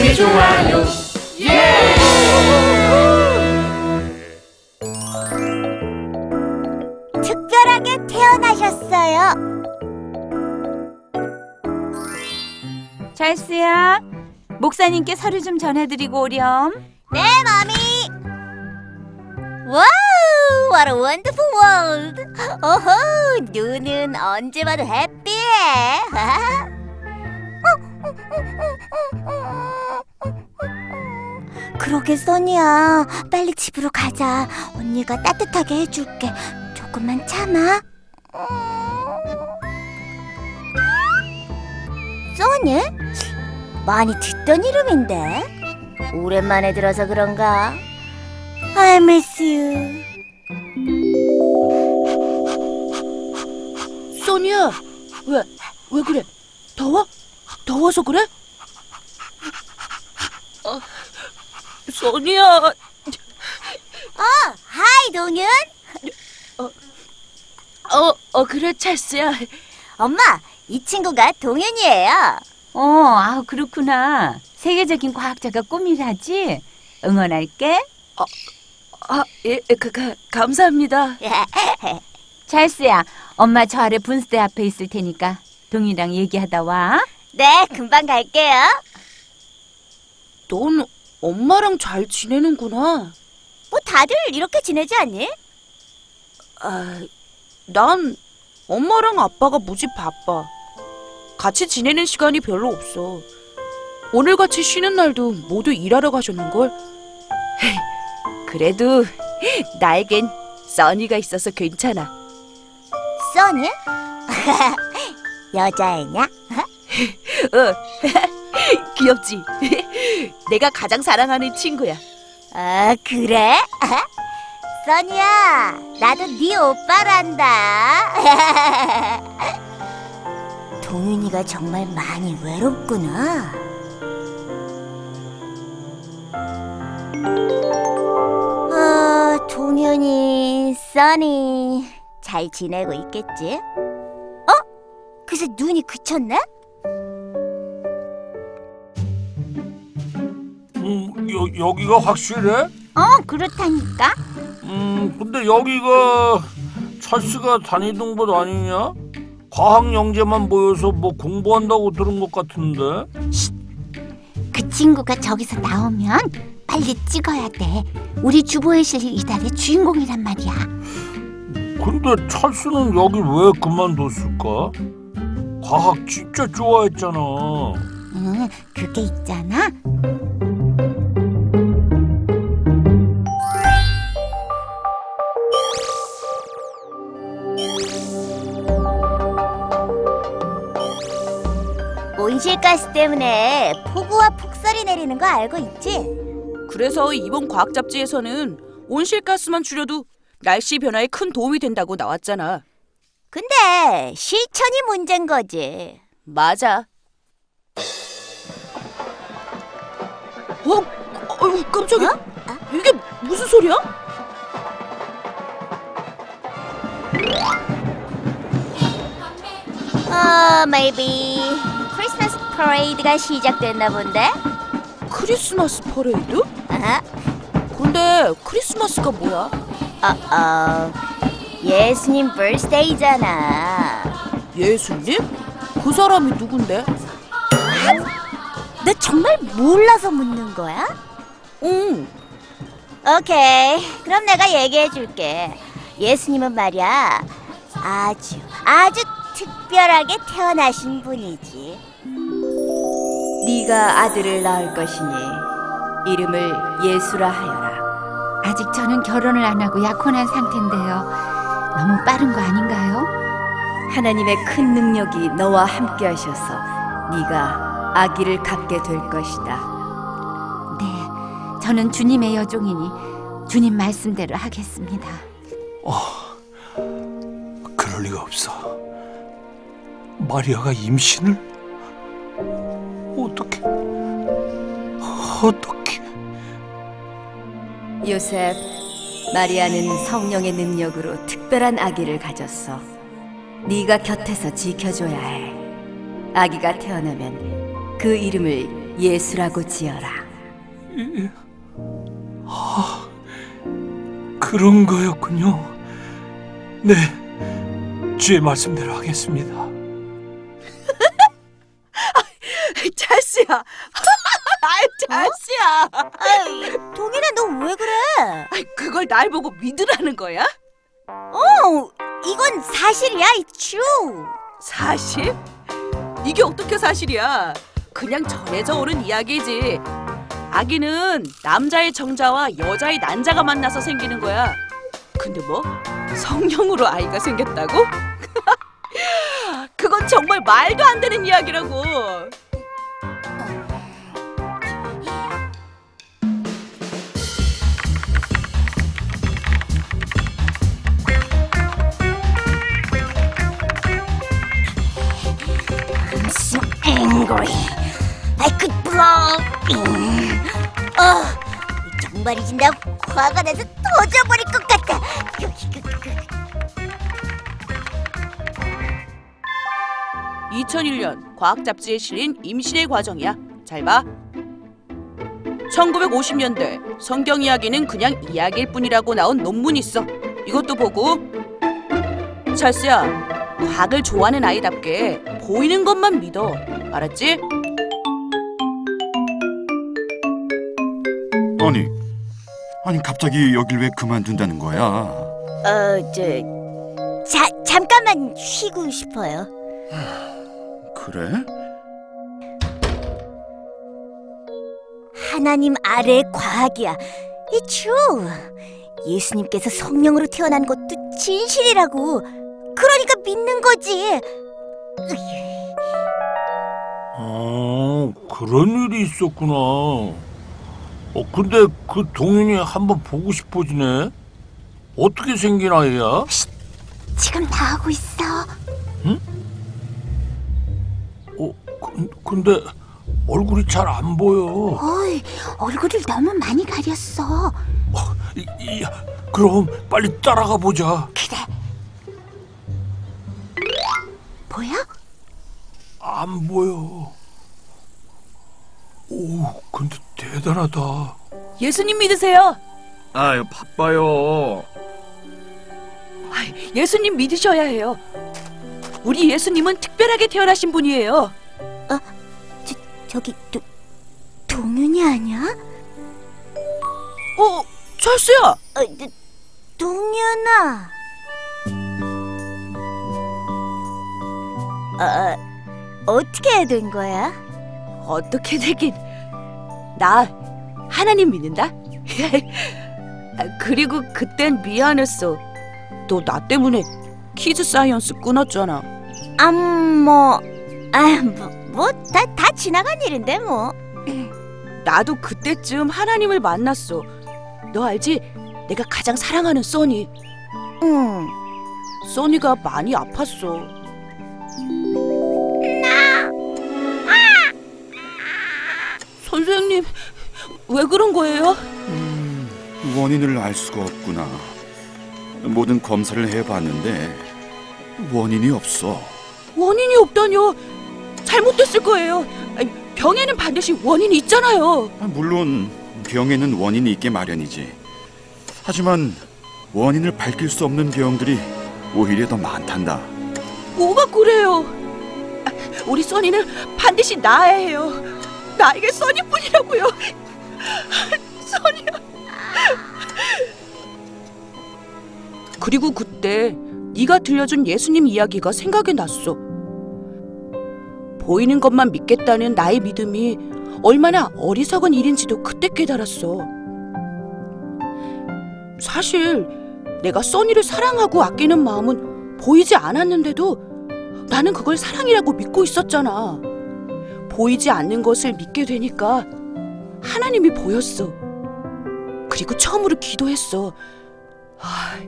예수님이 좋아요 특별하게 태어나셨어요. 찰스야, 목사님께 서류 좀 전해드리고 오렴. 네, mommy. wow, what a wonderful world. 오호, 눈은 언제 봐도 happy해. 그러게 써니야, 빨리 집으로 가자. 언니가 따뜻하게 해줄게. 조금만 참아. 써니? 많이 듣던 이름인데. 오랜만에 들어서 그런가? I miss you. 소니야, 왜, 왜 그래? 더워? 더워서 그래? 소니야, 어, 하이 동윤. 어, 어 그래 찰스야. 엄마, 이 친구가 동윤이에요. 어, 아 그렇구나. 세계적인 과학자가 꿈이라지. 응원할게. 아, 예, 그, 그, 감사합니다. 찰스야, 엄마 저 아래 분수대 앞에 있을 테니까 동이랑 얘기하다 와. 네, 금방 갈게요. 넌 엄마랑 잘 지내는구나. 뭐 다들 이렇게 지내지 않니? 아, 난 엄마랑 아빠가 무지 바빠. 같이 지내는 시간이 별로 없어. 오늘 같이 쉬는 날도 모두 일하러 가셨는걸? 그래도 나에겐 써니가 있어서 괜찮아. 써니? 여자애냐? 어, 귀엽지? 내가 가장 사랑하는 친구야. 아, 그래? 써니야, 나도 네 오빠란다. 동윤이가 정말 많이 외롭구나. 아, 동윤이, 써니 잘 지내고 있겠지? 어? 그새 눈이 그쳤네? 여, 여기가 확실해? 어, 그렇다니까. 음, 근데 여기가 찰스가 다니던 곳 아니냐? 과학 영재만 모여서 뭐 공부한다고 들은 것 같은데. 그 친구가 저기서 나오면 빨리 찍어야 돼. 우리 주보의 실 이달의 주인공이란 말이야. 근데 찰스는 여기 왜 그만뒀을까? 과학 진짜 좋아했잖아. 응, 그게 있잖아. 가스 때문에 폭우와 폭설이 내리는 거 알고 있지? 그래서 이번 과학 잡지에서는 온실가스만 줄여도 날씨 변화에 큰 도움이 된다고 나왔잖아. 근데 실천이 문제인 거지. 맞아. 어? 어 깜짝이야. 이게 무슨 소리야? 어, maybe 퍼레이드가 시작됐나 본데? 크리스마스 퍼레이드? 아하. 근데 크리스마스가 뭐야? 어, 어. 예수님 birthday잖아. 예수님? 그 사람이 누군데? 너 정말 몰라서 묻는 거야? 응. 오케이. 그럼 내가 얘기해 줄게. 예수님은 말이야. 아주, 아주 특별하게 태어나신 분이지. 네가 아들을 낳을 것이니 이름을 예수라 하여라. 아직 저는 결혼을 안 하고 약혼한 상태인데요. 너무 빠른 거 아닌가요? 하나님의 큰 능력이 너와 함께 하셔서 네가 아기를 갖게 될 것이다. 네, 저는 주님의 여종이니 주님 말씀대로 하겠습니다. 그럴 리가 없어. 마리아가 임신을? 어떻게? 요셉, 마리아는 성령의 능력으로 특별한 아기를 가졌어. 네가 곁에서 지켜줘야 해. 아기가 태어나면 그 이름을 예수라고 지어라. 그런 거였군요. 네, 주의 말씀대로 하겠습니다. 찰스야. 아이, 찰스야. 아이, 동일아 너 왜 그래? 아이, 그걸 날 보고 믿으라는 거야? 어, 이건 사실이야, true. 사실? 이게 어떻게 사실이야? 그냥 전해져 오는 이야기지. 아기는 남자의 정자와 여자의 난자가 만나서 생기는 거야. 근데 뭐 성령으로 아이가 생겼다고? 그건 정말 말도 안 되는 이야기라고. 어, 정말이지 나 화가 나서 터져버릴 것 같아. 2001년 과학 잡지에 실린 임신의 과정이야. 잘 봐. 1950년대 성경 이야기는 그냥 이야기일 뿐이라고 나온 논문이 있어. 이것도 보고. 찰스야, 과학을 좋아하는 아이답게 보이는 것만 믿어. 알았지? 아니, 아니 갑자기 여길 왜 그만둔다는 거야? 어, 저, 자, 잠깐만 쉬고 싶어요. 그래? 하나님 아래 과학이야. It's true. 예수님께서 성령으로 태어난 것도 진실이라고. 그러니까 믿는 거지. 아, 그런 일이 있었구나. 어, 근데 그 동윤이 한번 보고 싶어지네. 어떻게 생긴 아이야? 지금 다 하고 있어. 어, 그, 근데 얼굴이 잘 안 보여. 어이, 얼굴을 너무 많이 가렸어. 이, 이, 그럼 빨리 따라가 보자. 그래. 보여? 안 보여. 오, 근데 대단하다. 예수님 믿으세요. 아유, 바빠요. 아이, 예수님 믿으셔야 해요. 우리 예수님은 특별하게 태어나신 분이에요. 저기 도, 동윤이 아니야? 어. 어, 도, 동윤아. 어, 어떻게 된 거야? 어떻게 되긴 나 하나님 믿는다. 아, 그리고 그땐 미안했어. 너 나 때문에 kids science 끊었잖아. 아, 뭐, 아, 뭐, 뭐, 다, 다 지나간 일인데, 뭐. 나도 그때쯤 하나님을 만났어. 너 알지? 내가 가장 사랑하는 써니. 응. 써니가 많이 아팠어. 선생님, 왜 그런 거예요? 원인을 알 수가 없구나. 모든 검사를 해봤는데 원인이 없어. 원인이 없다뇨. 잘못됐을 거예요. 아니, 병에는 반드시 원인이 있잖아요. 아, 물론 병에는 원인이 있게 마련이지. 하지만 원인을 밝힐 수 없는 병들이 오히려 더 많단다. 뭐가 그래요? 아, 우리 써니는 반드시 나아야 해요. 나에게 써니뿐이라고요. 써니야. 그리고 그때 네가 들려준 예수님 이야기가 생각이 났어. 보이는 것만 믿겠다는 나의 믿음이 얼마나 어리석은 일인지도 그때 깨달았어. 사실 내가 써니를 사랑하고 아끼는 마음은 보이지 않았는데도 나는 그걸 사랑이라고 믿고 있었잖아. 보이지 않는 것을 믿게 되니까 하나님이 보였어. 그리고 처음으로 기도했어. 아,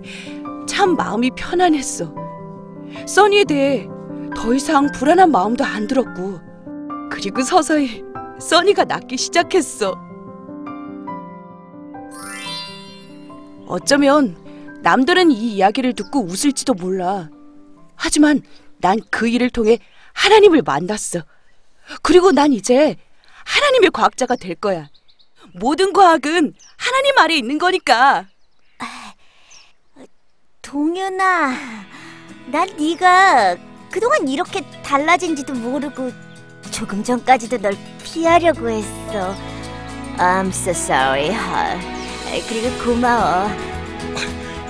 참 마음이 편안했어. 써니에 대해 더 이상 불안한 마음도 안 들었고, 그리고 서서히 써니가 낫기 시작했어. 어쩌면 남들은 이 이야기를 듣고 웃을지도 몰라. 하지만 난 그 일을 통해 하나님을 만났어. 그리고 난 이제 하나님의 과학자가 될 거야. 모든 과학은 하나님 아래 있는 거니까. 동윤아, 난 네가 그동안 이렇게 달라진지도 모르고 조금 전까지도 널 피하려고 했어. I'm so sorry, 하. 그리고 고마워.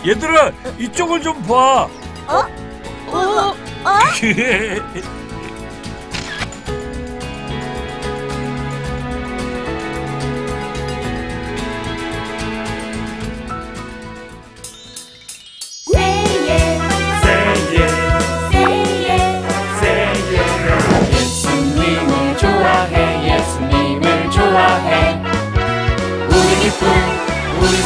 얘들아 이쪽을 좀 봐. 어? 예수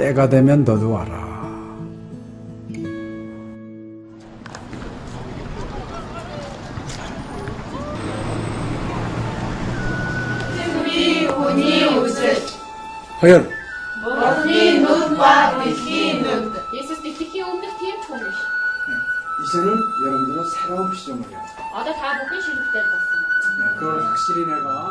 때가 되면 너도 와라. 허연, Jesus die Tiki und die Team tun nicht. 이제는 여러분들은 새로운 피조물이야. Ada ta bugün çocuklar basın. 그걸 확실히 내가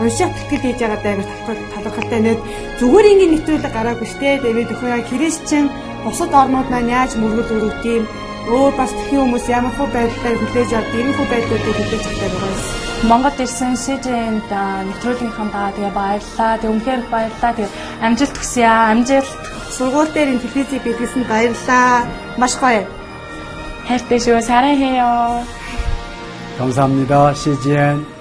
унших бэлтгэл хийж байгаа даа талхал талхалтай нэт зүгээр ингээд нэвтрүүлэг гараагүй штэ тэгээд өхөө яа христчэн бусад орнууд маань яаж мөргөл өрөвт юм өөр бас тхэн хүмүүс ямар хөө байдлаар хүлээж авдаг юм хөө байдлуудыг хүлээж авдаг байгаа юм. Монгол ирсэн СЖН-д нэвтрүүлгийнхаа даа тэгээ баярлаа. Тэг үнхээр баярлаа. Тэг амжилт хүсье аа. Амжилт. Сургууль дээр ин телевизийг бидлсэн баярлаа. Маш гоё. хайртай шүү. 사랑해요. 감사합니다. CGN.